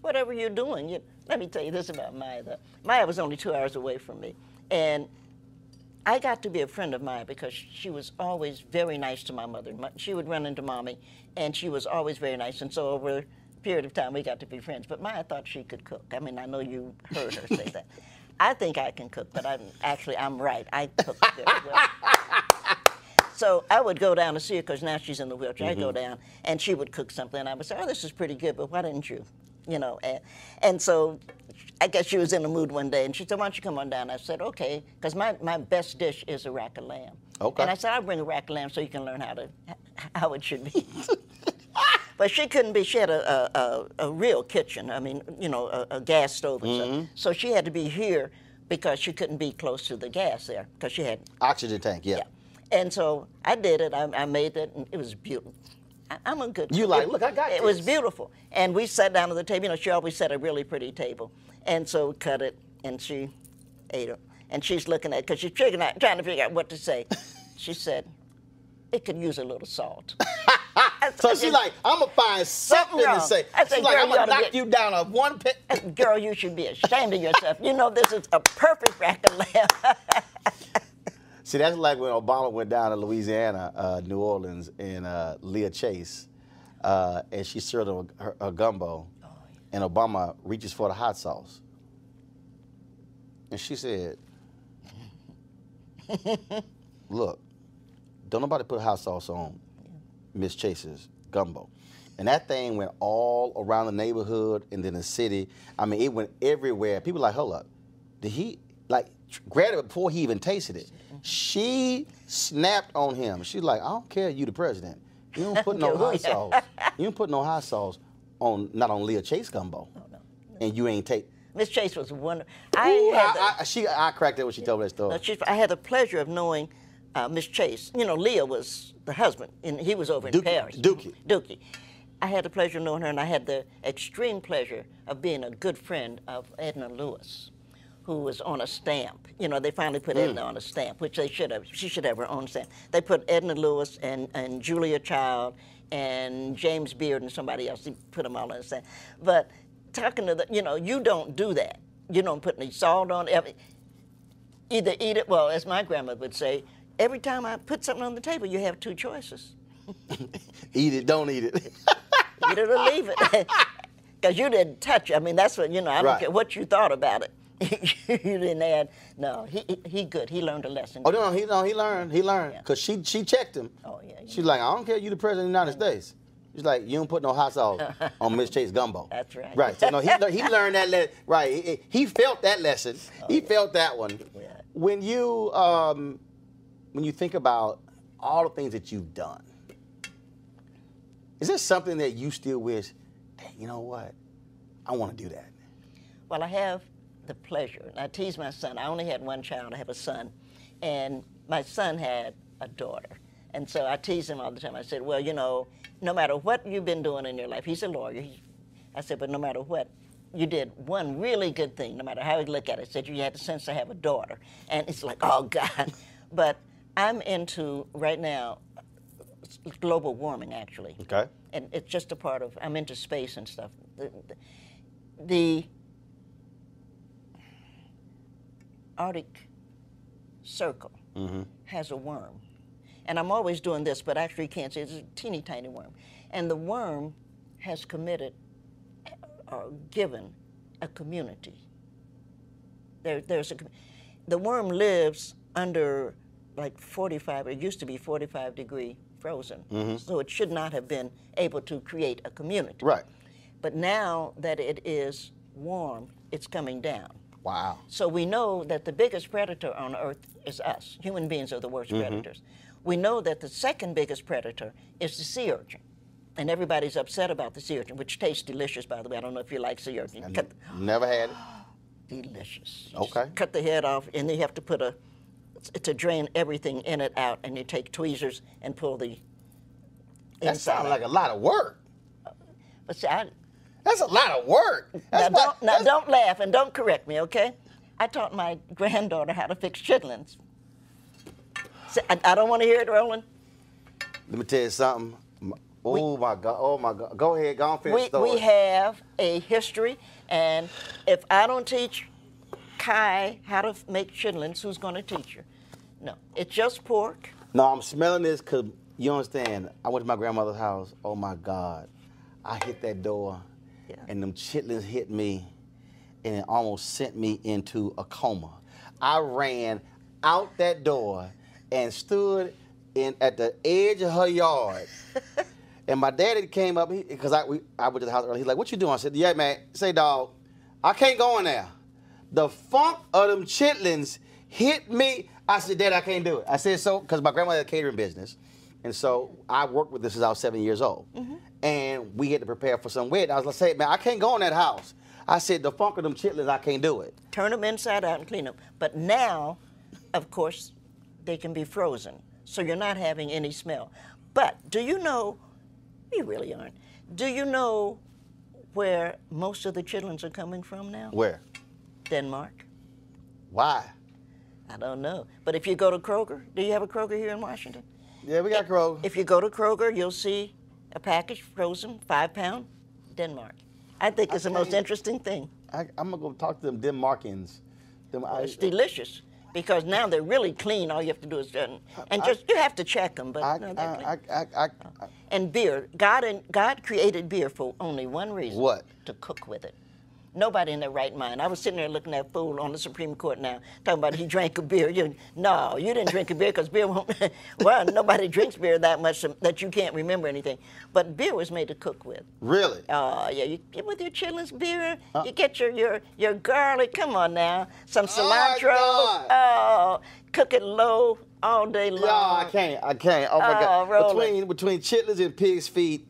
Whatever you're doing, you, let me tell you this about Maya. Though. Maya was only two hours away from me, and I got to be a friend of Maya because she was always very nice to my mother. She would run into mommy, and she was always very nice. And so over a period of time, we got to be friends. But Maya thought she could cook. I mean, I know you heard her say *laughs* that. I think I can cook, but I'm actually I'm right. I cook very well. *laughs* So I would go down to see her because now she's in the wheelchair. I'd go mm-hmm. down and she would cook something, and I would say, "Oh, this is pretty good, but why didn't you?" You know, and, and so I guess she was in the mood one day, and she said, "Why don't you come on down?" I said, "Okay," because my, my best dish is a rack of lamb. Okay. And I said, "I'll bring a rack of lamb so you can learn how to how it should be." *laughs* But she couldn't be. She had a, a, a, real kitchen. I mean, you know, a, a gas stove and stuff. Mm-hmm. So she had to be here because she couldn't be close to the gas there because she had Oxygen tank, yeah. yeah. And so I did it. I, I made it, and it was beautiful. I, I'm a good. You like, It- "Look, I got It It was beautiful, and we sat down at the table. You know, she always set a really pretty table, and so cut it, and she ate it, and she's looking at because she's figuring out, trying to figure out what to say. *laughs* she said, "It could use a little salt." *laughs* So she's like, I'm gonna find something, to say. I said, she's like, I'm gonna knock you down a one pe- Girl, you should be ashamed of yourself. You know this is a perfect rack of lamb. *laughs* See, that's like when Obama went down to Louisiana, uh, New Orleans, and uh, Leah Chase, uh, and she served him her, her gumbo, and Obama reaches for the hot sauce, and she said, *laughs* "Look, don't nobody put hot sauce on Miss Chase's gumbo." And that thing went all around the neighborhood and then the city. I mean, it went everywhere. People like, hold up, did he like grabbed it before he even tasted it? She snapped on him. She's like, I don't care, you the president. You don't put *laughs* no hot sauce. You don't put no hot sauce on not on Leah Chase gumbo. Oh, and you ain't take. Miss Chase was wonderful. I Ooh, had the- I, I, she, I cracked it when she told me that story. No, she's- I had the pleasure of knowing uh, Miss Chase. You know, Leah was the husband, and he was over in Dooky- Paris. Dooky. Dooky. I had the pleasure of knowing her, and I had the extreme pleasure of being a good friend of Edna Lewis, who was on a stamp. You know, they finally put Edna on a stamp, which they should have. She should have her own stamp. They put Edna Lewis and, and Julia Child and James Beard and somebody else. They put them all on a stamp. But talking to the, you know, you don't do that. You don't put any salt on it either eat it, well, as my grandmother would say, every time I put something on the table, you have two choices *laughs* eat it, don't eat it. eat it or leave it. *laughs* Because you didn't touch it. I mean, that's what, you know, I don't Right. care what you thought about it. *laughs* you didn't add, no, he, he- good. He learned a lesson. oh no, he no, he learned, he learned, Yeah. cause she she checked him. Oh, yeah, yeah. She's like, I don't care, you the president of the United States. She's like, you don't put no hot sauce on Miss Chase gumbo. That's right. Right. So no, he he learned that le- right. He, he felt that lesson. he felt that one. Oh, Yeah. When you um, when you think about all the things that you've done, is there something that you still wish? Dang, you know what? I want to do that. Well, I have the pleasure. and I tease my son. I only had one child. I have a son, and my son had a daughter. And so I tease him all the time. I said, "Well, you know, no matter what you've been doing in your life, he's a lawyer. He, I said, but no matter what, you did one really good thing. No matter how you look at it, I said you had the sense to have a daughter. And it's like, oh God. *laughs* But I'm into right now global warming, actually Okay. and it's just a part of I'm into space and stuff. The, the, the Arctic Circle mm-hmm. has a worm, and I'm always doing this, but actually you can't see. It's a teeny tiny worm, and the worm has committed uh, or given a community. There, there's a the worm lives under like 45. It used to be 45 degree frozen, mm-hmm. so it should not have been able to create a community. Right. But now that it is warm, it's coming down. Wow. So we know that the biggest predator on Earth is us. Human beings are the worst mm-hmm. predators. We know that the second biggest predator is the sea urchin. And everybody's upset about the sea urchin, which tastes delicious, by the way. I don't know if you like sea urchin. Never had it. *gasps* delicious. Just Okay. Cut the head off, and you have to put a to drain everything in it out, and you take tweezers and pull the That sounds like a lot of work. But see, I, That's a lot of work. now That's don't, not- now don't laugh and don't correct me, okay? I taught my granddaughter how to fix chitlins. See, I, I don't want to hear it, Roland. Let me tell you something. Oh my God! Oh my God! Go ahead, go on, finish We, the story. we have a history, and if I don't teach Kai how to make chitlins, who's going to teach her? No, it's just pork. No, I'm smelling this because you understand. I went to my grandmother's house. Oh my God. I hit that door Yeah. and them chitlins hit me and it almost sent me into a coma. I ran out that door and stood in at the edge of her yard. *laughs* and my daddy came up because I, we, I went to the house early. He's like, What you doing? I said, Yeah, man. Say, dog, I can't go in there. The funk of them chitlins hit me. I said, Dad, I can't do it. I said, So, because my grandmother had a catering business. And so I worked with this since I was seven years old. Mm-hmm. And we had to prepare for some wedding. I was like, say, man, I can't go in that house. I said, the funk of them chitlins, I can't do it. turn them inside out and clean them. But now, of course, they can be frozen. so you're not having any smell. But do you know? You really aren't. Do you know where most of the chitlins are coming from now? Where? Denmark. Why? I don't know. But if you go to Kroger, do you have a Kroger here in Washington? Yeah, we got Kroger. If you go to Kroger, you'll see a package frozen, five pound, Denmark. I think it's the most interesting thing. I, I'm gonna go talk to them Denmarkians. Them, I, It's delicious because now they're really clean. All you have to do is uh, and just you have to check them, but I, no. I, I, I, I, and beer. God and God created beer for only one reason. What? To cook with it. Nobody in their right mind. I was sitting there looking at fool on the Supreme Court now, talking about he drank a beer. You, no, you didn't drink a beer because beer won't. *laughs* well, nobody drinks beer that much that you can't remember anything. But beer was made to cook with. really? Oh yeah, you get with your chitlins beer. you get your your your garlic. Come on now, some oh, cilantro. God. Oh, cook it low all day long. No, I can't. I can't. Oh my Oh, God. roll it. Between between chitlins and pig's feet,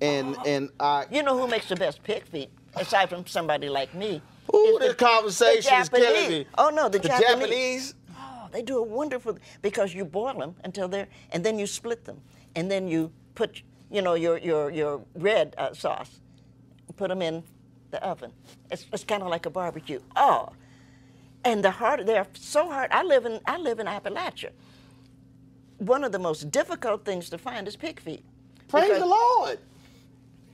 and and I. You know who makes the best pig feet, aside from somebody like me? Ooh, is this conversation is killing me. Oh no, the, The Japanese. Japanese? Oh, they do a wonderful because you boil them until they're, and then you split them, and then you put, you know, your your your red uh, sauce, put them in the oven. It's, it's kind of like a barbecue. Oh, and the hard, they're so hard. I live in I live in Appalachia. One of the most difficult things to find is pig feet. Praise Because- the Lord.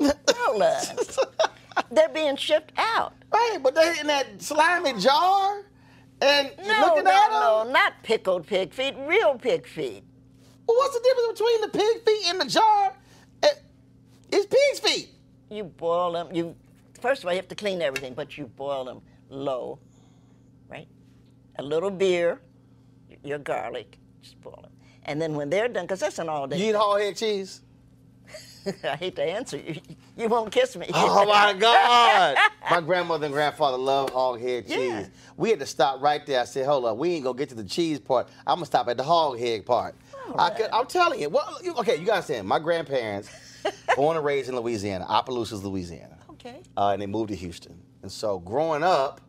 Hold on. *laughs* They're being shipped out. Right, but they in that slimy jar, and No, looking no, at them. no, not pickled pig feet, real pig feet. Well, what's the difference between the pig feet in the jar? It's pig's feet. You boil them. You first of all you have to clean everything, but you boil them low, right? A little beer, your garlic, just boil them, and then when they're done, because that's an all day. You eat hog head cheese? *laughs* I hate to answer you. You won't kiss me. Oh my *laughs* God! My grandmother and grandfather loved hog head cheese. Yeah. We had to stop right there. I said, "Hold up, we ain't gonna get to the cheese part. I'm gonna stop at the hog head part." I could, I'm telling you. Well, you- okay, you gotta understand. My grandparents, *laughs* born and raised in Louisiana, Opelousas, Louisiana. Okay. uh, and they moved to Houston. And so growing up,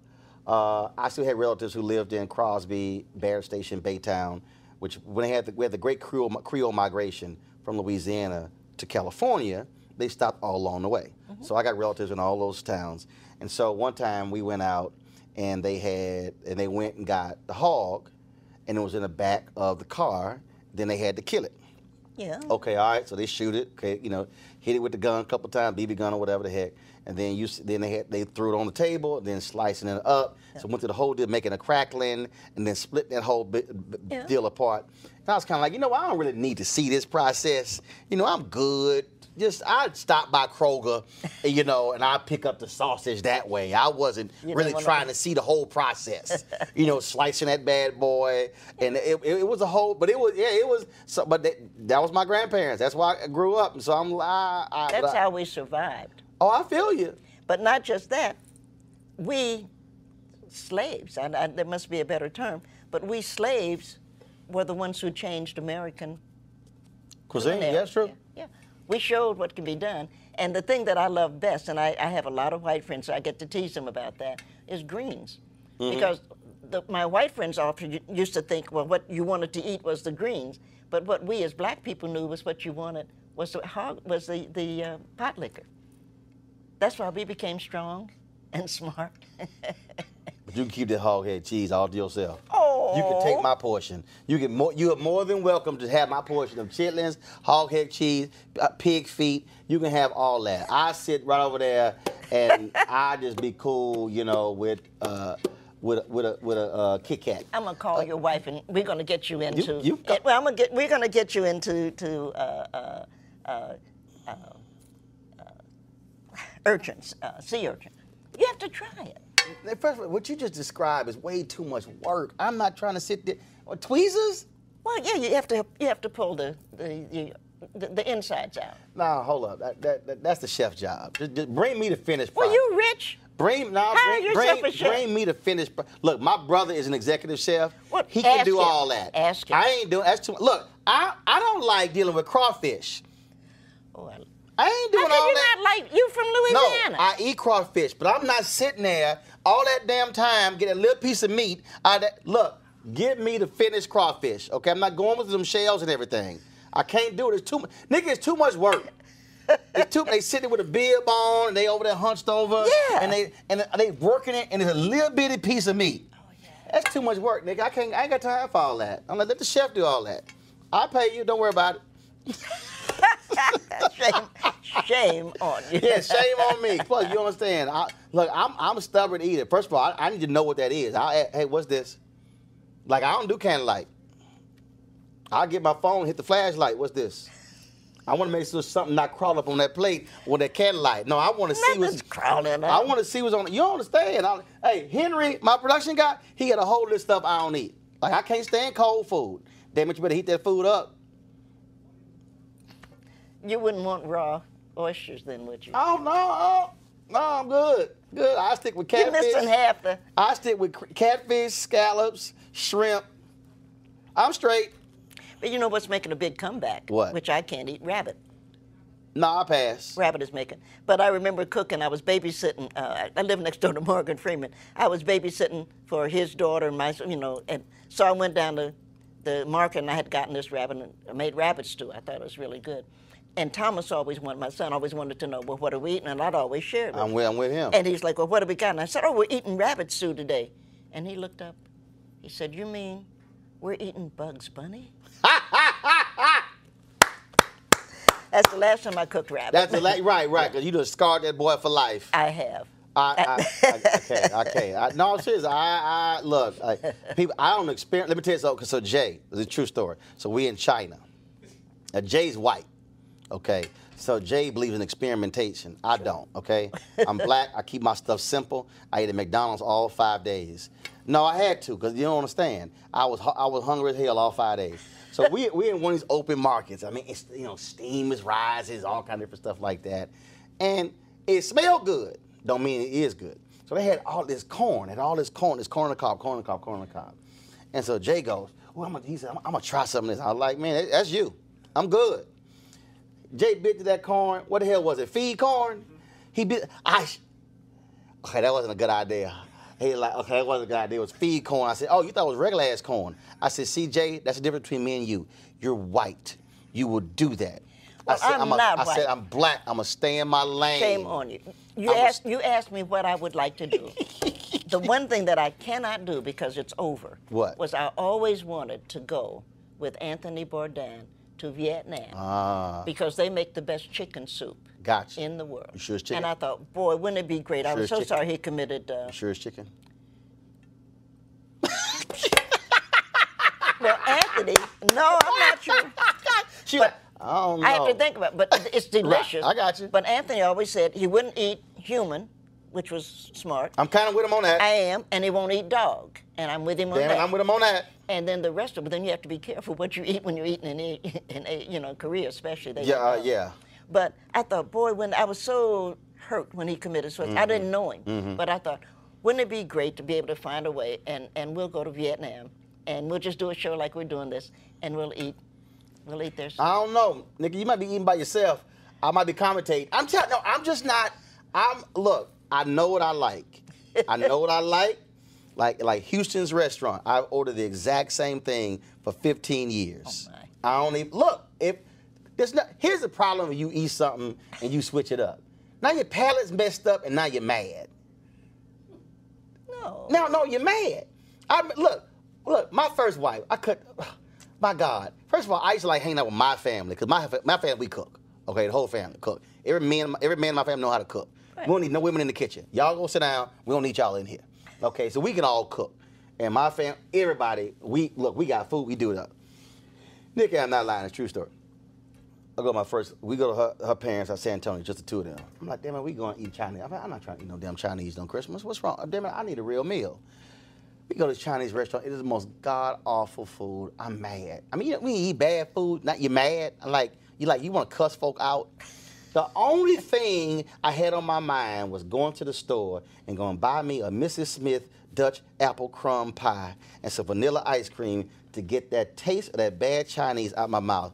uh, I still had relatives who lived in Crosby, Barrett Station, Baytown, which when they had the, we had the great Creole, Creole migration from Louisiana to California, they stopped all along the way. Mm-hmm. So I got relatives in all those towns. And so one time we went out and they had and they went and got the hog, and it was in the back of the car. Then they had to kill it. Yeah. Okay, all right. So they shoot it. Okay, you know, hit it with the gun a couple times, BB gun or whatever the heck, and then you then they had they threw it on the table, then slicing it up. So went through the whole deal, making a crackling, and then split that whole bit, b- Yeah. deal apart. And I was kind of like, you know. I don't really need to see this process. You know, I'm good. Just I'd stop by Kroger, and, you know, and I pick up the sausage that way. I wasn't You really trying to see the whole process. *laughs* you know, slicing that bad boy, and it, it, it was a whole. But it was yeah, it was. So, but that, that was my grandparents. That's why I grew up, and so I'm. I, I, That's I- how we survived. Oh, I feel you. But not just that, we slaves, and I, there must be a better term, but we slaves were the ones who changed American Cuisine, yeah, that's true. Yeah, yeah. We showed what can be done. And the thing that I love best, and I, I have a lot of white friends, so I get to tease them about that, is greens. Mm-hmm. Because the, my white friends often used to think, well, what you wanted to eat was the greens. But what we as black people knew was what you wanted was the, hog, was the, the uh, pot liquor. That's why we became strong and *laughs* smart. You can keep that hog head cheese all to yourself. Oh. You can take my portion. You can more. You are more than welcome to have my portion of chitlins, hog head cheese, uh, pig feet. You can have all that. I sit right over there, and *laughs* I just be cool, you know, with uh, with a, with a with a uh, Kit Kat. I'm gonna call your wife, and we're gonna get you into. you go- eh, well, I'm gonna get. We're gonna get you into to uh, uh, uh, uh, uh, urchins, uh, sea urchin. You have to try it. First of all, what you just described is way too much work. I'm not trying to sit there. Or tweezers? Well, yeah, you have to. You have to pull the the the, the, insides out. Nah, hold up. That, that, that- that's the chef's job. Just, just bring me the finished Well, you rich? Bring now. Hire Bring, bring, bring me the finished. Look, my brother is an executive chef. What? He can Ask do him. all that. Ask him. I ain't doing. That's too. Look, I I don't like dealing with crawfish. Oh, I, I ain't doing can all you that. not like you from Louisiana? No, I eat crawfish, but I'm not sitting there all that damn time getting a little piece of meat. Out of that. Look, Get me the finished crawfish. Okay, I'm not going with them shells and everything. I can't do it. It's too much. Nigga, it's too much work. *laughs* It's too. They sitting with a bib on, and they over there hunched over. Yeah. And they and they working it, and it's a little bitty piece of meat. Oh, That's too much work, nigga. I can't. I ain't got time for all that. I'm like, let the chef do all that. I pay you. Don't worry about it. *laughs* *laughs* shame, shame on you. Yeah, shame on me. Plus, you understand? I, look, I'm I'm a stubborn eater. First of all, I, I need to know what that is. I, hey, what's this? Like, I don't do candlelight. I'll get my phone, hit the flashlight. What's this? I want to make sure something not crawl up on that plate with that candlelight. No, I want to see what's crawling I want to see what's on. it. You don't understand? I, hey, Henry, my production guy, he got a whole list of stuff I don't eat. Like I can't stand cold food. Damn it, you better heat that food up. You wouldn't want raw oysters then, would you? Oh no, oh, no, I'm good. Good. I stick with You're catfish. missing half the. I stick with catfish, scallops, shrimp. I'm straight. But you know what's making a big comeback? What? Which I can't eat rabbit. Nah, I pass. Rabbit is making. But I remember cooking. I was babysitting. Uh, I live next door to Morgan Freeman. I was babysitting for his daughter and my, son, you know, and so I went down to the market and I had gotten this rabbit and I made rabbit stew. I thought it was really good. And Thomas always wanted, my son always wanted to know, well, what are we eating? And I'd always share it with I'm with, I'm with him. And he's like, well, what have we got? And I said, oh, we're eating rabbit stew today. And he looked up. He said, you mean we're eating Bugs Bunny? *laughs* That's the last time I cooked rabbit. That's the la- *laughs* right, right. Cause you just scarred that boy for life. I have. I, I, I, I can't. I can't. I, no, seriously. I, I look. I, people, I don't experience. Let me tell you something. So Jay, it's a true story. So we in China. Now Jay's white. Okay. So Jay believes in experimentation. I don't. Okay. I'm black. I keep my stuff simple. I eat at McDonald's all five days. No, I had to because you don't understand. I was I was hungry as hell all five days. So we we in one of these open markets. I mean, it's you know steam is rises, all kind of different stuff like that, and it smelled good. Don't mean it is good. So they had all this corn, and all this corn, this corn on the cob, corn on the cob, corn on the cob. And so Jay goes, well, I'm gonna, he said, I'm, I'm gonna try some of this. I was like, man, that's you. I'm good. Jay bit to that corn. What the hell was it? Feed corn? He bit. I. Okay, that wasn't a good idea. He like, okay, that wasn't a good idea. It was feed corn. I said, oh, you thought it was regular ass corn. I said, see, Jay, that's the difference between me and you. You're white. You will do that. Well, I said, I'm a- not I said. I'm black. I'm gonna stay in my lane. Shame on you. You I'm a- asked, you asked me what I would like to do. *laughs* the one thing that I cannot do because it's over What? was I always wanted to go with Anthony Bourdain to Vietnam Ah. because they make the best chicken soup Gotcha. in the world. You sure chicken? And I thought, boy, wouldn't it be great? I Sure was so chicken? sorry he committed. Uh, You sure it's chicken? *laughs* well, Anthony, no, I'm not sure. *laughs* She But I don't know. I have to think about it, but it's delicious. I got you. But Anthony always said he wouldn't eat human, which was smart. I'm kind of with him on that. I am, and he won't eat dog, and I'm with him on Damn that. it, I'm with him on that. And then the rest of it, then you have to be careful what you eat when you're eating in, a- in a, you know, Korea especially. They Yeah, uh, yeah. But I thought, boy, when I was so hurt when he committed suicide, Mm-hmm. I didn't know him, but I thought, wouldn't it be great to be able to find a way, and, and we'll go to Vietnam, and we'll just do a show like we're doing this, and we'll eat, we'll eat their. I don't know, nigga. You might be eating by yourself. I might be commentating. I'm telling. No, I'm just not. I'm look. I know what I like. I know what I like. Like like Houston's restaurant. I ordered the exact same thing for 15 years. Oh, I don't even look. If there's not. Here's the problem when you eat something and you switch it up. Now your palate's messed up and now you're mad. No. No, no, you're mad. I look, look. My first wife, I could. *sighs* My God. First of all, I used to like hanging out with my family because my my family we cook. Okay, the whole family cook. Every man, every man in my family know how to cook. We don't need no women in the kitchen. Y'all go sit down. We don't need y'all in here. Okay, so we can all cook. And my fam, everybody, we look. We got food. We do it up. Nikki, I'm not lying. It's a true story. I go to my first. We go to her, her parents at San Antonio, just the two of them. I'm like, damn it, we going to eat Chinese. I'm, like, I'm not trying to eat no damn Chinese on Christmas. What's wrong? Damn it, I need a real meal. We go to this Chinese restaurant. It is the most god awful food. I'm mad. I mean, you know, we eat bad food. Not you mad. I'm like you like you want to cuss folk out. The only thing I had on my mind was going to the store and going to buy me a Mrs. Smith Dutch apple crumb pie and some vanilla ice cream to get that taste of that bad Chinese out my mouth.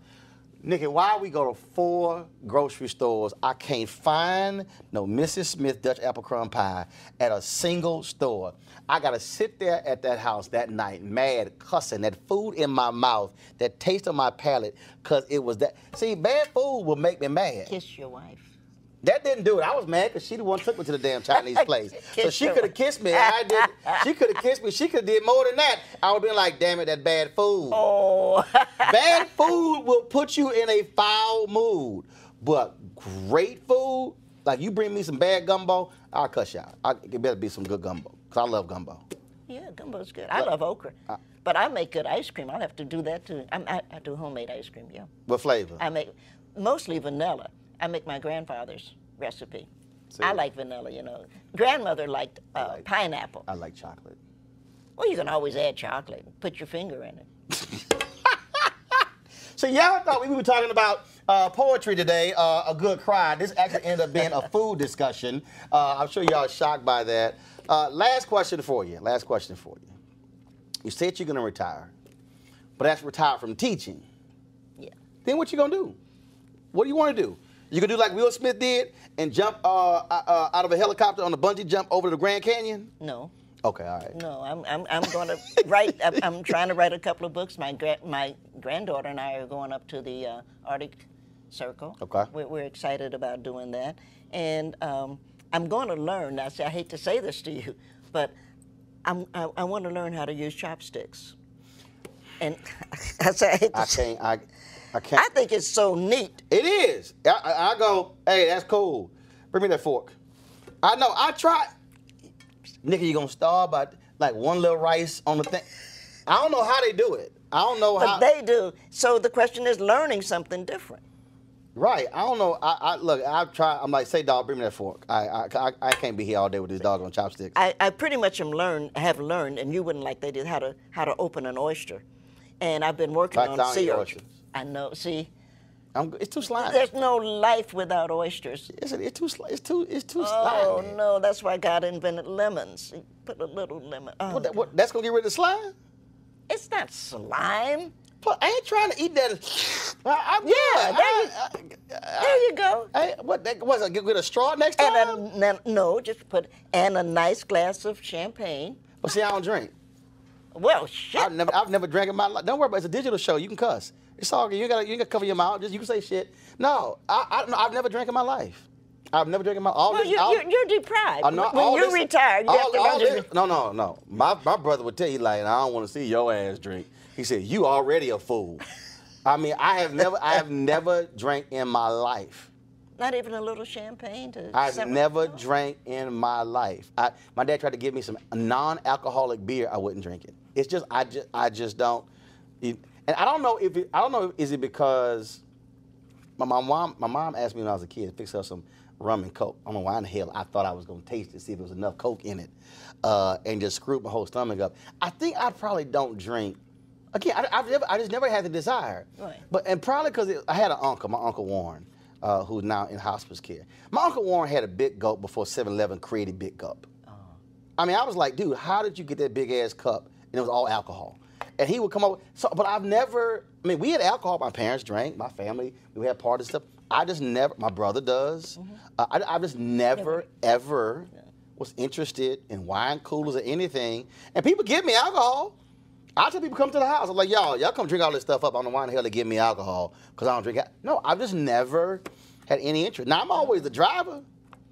Nikki, why we go to four grocery stores, I can't find no Mrs. Smith Dutch apple crumb pie at a single store. I gotta sit there at that house that night, mad, cussing, that food in my mouth, that taste on my palate, cause it was that. See, bad food will make me mad. Kiss your wife. That didn't do it. I was mad because she the one took me to the damn Chinese *laughs* place. so she could have kissed me. I did. She could have kissed me. She could have did more than that. I would have been like, damn it, that bad food. Oh. *laughs* Bad food will put you in a foul mood. But great food, like you bring me some bad gumbo, I'll cuss you out. I, it better be some good gumbo. Because I love gumbo. Yeah, gumbo's good. I love okra. But I make good ice cream. I'll have to do that too. I'm, I, I do homemade ice cream, yeah. What flavor? I make mostly vanilla. I make my grandfather's recipe. I like vanilla, you know. Grandmother liked uh, like- pineapple. I like chocolate. Well, you can always add chocolate. Put your finger in it. *laughs* So y'all thought we were talking about uh, poetry today, uh, a good cry. This actually ended up being a food discussion. Uh, I'm sure y'all are shocked by that. Uh, last question for you. Last question for you. You said you're gonna retire, but that's retired from teaching. Yeah. Then what you gonna do? What do you want to do? You gonna do like Will Smith did and jump uh, uh, out of a helicopter on a bungee jump over the Grand Canyon? No. Okay, all right. No, I'm, I'm, I'm going to write. I'm, I'm trying to write a couple of books. My gra- my granddaughter and I are going up to the uh, Arctic Circle. Okay. We're, we're excited about doing that, and um, I'm going to learn. Now, see, I hate to say this to you, but I'm, I, I want to learn how to use chopsticks. And *laughs* I say I hate to I say. can't. I, I can't. I think it's so neat. It is. I, I, go, hey, that's cool. Bring me that fork. I know. I try. Nigga, you gonna starve by like one little rice on the thing? I don't know how they do it. I don't know But how. they do. So the question is learning something different. right. I don't know. I, I look. I try. I'm like, say, dog, bring me that fork. I, I, I, I can't be here all day with this dog on chopsticks. I, I pretty much am learned, have learned, and you wouldn't like they did how to how to open an oyster, and I've been working Like on sea. I know. See, I'm, it's too slimy. there's no life without oysters. It's, it's too. It's too. It's too Oh slimy. no, that's why God invented lemons. He put a little lemon. Uh, oh, What, that- what, that's gonna get rid of the slime. it's not slime. But I ain't trying to eat that. I, I'm Yeah, there I- I- There you go. Hey, what? That, that? Get with a straw next time? And a, no, just put and a nice glass of champagne. But see, I don't drink. Well, shit. I've never, I've never drank in my life. Don't worry about it. It's a digital show. You can cuss. It's all good. You got, you got to cover your mouth. Just you can say shit. No, I, I I've never drank in my life. I've never drank in my. All well, this, you, all, you're, you're deprived. I know- when all you this- retire, you all- have to all this- No, no, no. My, my brother would tell you like, I don't want to see your ass drink. He said, you already a fool. I mean, I have never, I have never drank in my life. Not even a little champagne to. I've never no? drank in my life. I, my dad tried to give me some non-alcoholic beer. I wouldn't drink it. It's just I just I just don't. it- and I don't know if it, I don't know is it because my, my mom my mom asked me when I was a kid to fix her some rum and coke. I don't know why in the hell I thought I was gonna taste it, see if there was enough coke in it, uh, and just screwed my whole stomach up. I think I probably don't drink. Again, I, I've never, I just never had the desire. Right. But and probably because I had an uncle, my uncle Warren, uh, who's now in hospice care. My uncle Warren had a big gulp before 7-Eleven created Big Gulp. I mean, I was like, dude, how did you get that big ass cup? And it was all alcohol. And he would come up. So, but I've never. I mean, we had alcohol. My parents drank. My family. We had parties stuff. I just never. My brother does. Uh, I, I just never ever was interested in wine coolers or anything. And people give me alcohol. I tell people come to the house. I'm like, y'all, y'all come drink all this stuff up. I don't know why in the hell they give me alcohol because I don't drink. al-" No, I've just never had any interest. Now I'm always the driver.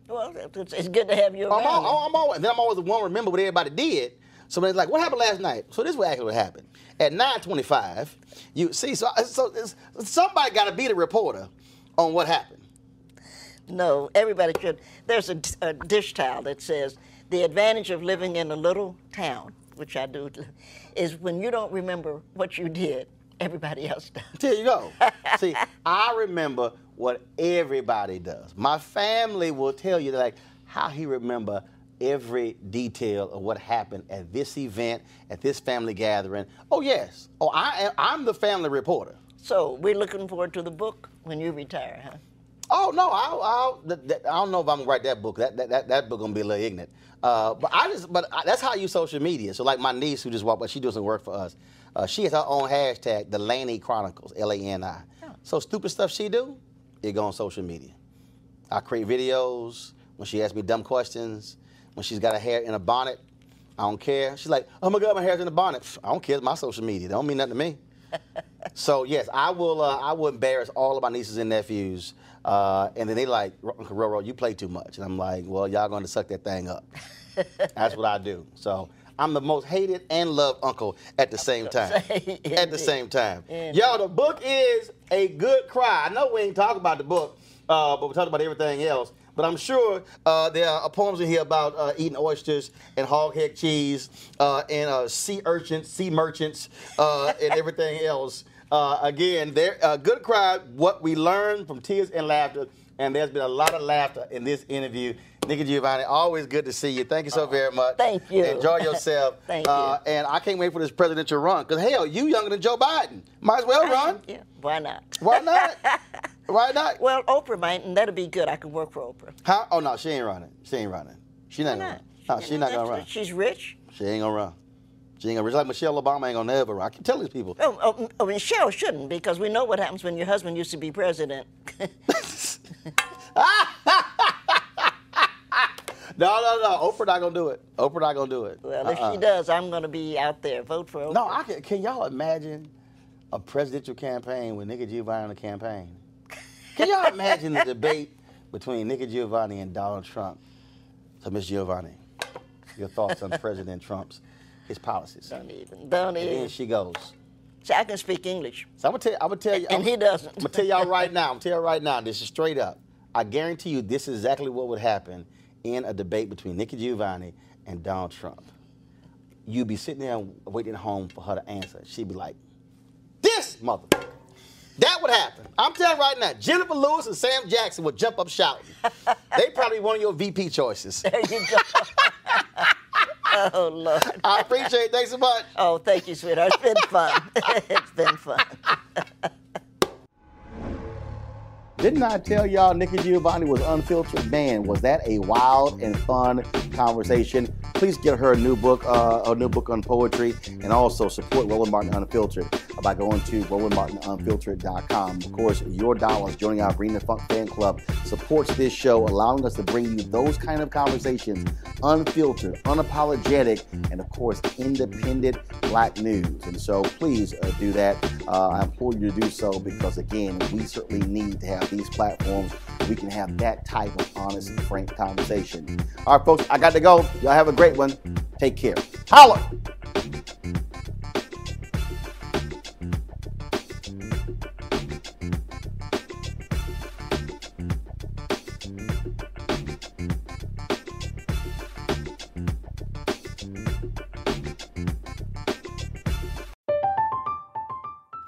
Well, it's, it's good to have you I'm, all, I'm always, then I'm always the one remember what everybody did. So then it's like, what happened last night? So this is what actually what happened. At 9:25, you see, so so somebody got to be the reporter on what happened. No, everybody should. There's a, a dish towel that says the advantage of living in a little town, which I do, is when you don't remember what you did, everybody else does. There you go. *laughs* See, I remember what everybody does. My family will tell you like how he remember every detail of what happened at this event, at this family gathering. Oh yes. Oh, I am, I'm the family reporter. So we're looking forward to the book when you retire, huh? Oh no, I'll, I'll, th- th- I don't know if I'm gonna write that book. That that, that, that book gonna be a little ignorant. Uh, but I just, but I, that's how I use social media. So like my niece who just walked, but she does some work for us. Uh, she has her own hashtag, the Lani Chronicles, L A N I. So stupid stuff she do, it go on social media. I create videos when she asks me dumb questions, when she's got her hair in a bonnet. I don't care. She's like, oh my God, my hair's in a bonnet. Pff, I don't care. It's my social media. It don't mean nothing to me. *laughs* so yes, I will. Uh, I will embarrass all of my nieces and nephews, uh, and then they like, Uncle Roro, you play too much, and I'm like, well, y'all going to suck that thing up. *laughs* That's what I do. So I'm the most hated and loved uncle at the same *laughs* time. at the same time. y'all. the book is a good cry. I know we ain't talking about the book, uh, but we're talking about everything else. But I'm sure uh, there are poems in here about uh, eating oysters and hog head cheese uh, and uh, sea urchins, sea merchants, uh, and everything *laughs* else. Uh, again, there, uh, good cry. What we learned from tears and laughter, and there's been a lot of laughter in this interview. Nikki Giovanni, always good to see you. Thank you so very much. thank you. Enjoy *laughs* yourself. Thank Uh, and I can't wait for this presidential run. Because, hell, you younger than Joe Biden. Might as well run. Yeah, why not? Why not? *laughs* Why not? Well, Oprah might, and that'll be good. I can work for Oprah. How? Oh, no, she ain't running. She ain't running. She not gonna. No, she not gonna run. She's rich. She ain't gonna run. She ain't gonna run. Like Michelle Obama ain't gonna ever run. I can tell these people. Oh, oh, oh, Michelle shouldn't because we know what happens when your husband used to be president. *laughs* *laughs* No, no, no. Oprah not gonna do it. Oprah not gonna do it. well, if Uh-uh. she does, I'm going to be out there. Vote for Oprah. No, I can. Can y'all imagine a presidential campaign with Nikki Giovanni on the campaign? Can y'all imagine the debate between Nikki Giovanni and Donald Trump? So, Miss Giovanni, your thoughts on President Trump's his policies? Don't even. Don't And even. then she goes. See, I can speak English. So I'm gonna tell. I'm gonna tell you. And he doesn't. I'm gonna tell y'all right now. I'm gonna tell you right now. This is straight up. I guarantee you, this is exactly what would happen in a debate between Nikki Giovanni and Donald Trump. You'd be sitting there waiting at home for her to answer. She'd be like, "This motherfucker." That would happen. I'm telling you right now. Jennifer Lewis and Sam Jackson would jump up shouting. they probably one of your VP choices. There you go. *laughs* oh, Lord. I appreciate it. Thanks so much. Oh, thank you, sweetheart. It's been fun. *laughs* it's been fun. *laughs* Didn't I tell y'all Nikki Giovanni was unfiltered? Man, was that a wild and fun conversation? Please get her a new book, uh, a new book on poetry, and also support Roland Martin Unfiltered by going to RolandMartinUnfiltered.com. Of course, your dollars joining our Bring Funk fan club supports this show, allowing us to bring you those kind of conversations, unfiltered, unapologetic, and of course, independent black news. And so, please uh, do that. Uh, I implore you to do so because, again, we certainly need to have these platforms. We can have that type of honest and frank conversation. All right, folks, I got to go. Y'all have a great one. Take care. Holla!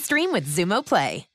stream with Xumo Play.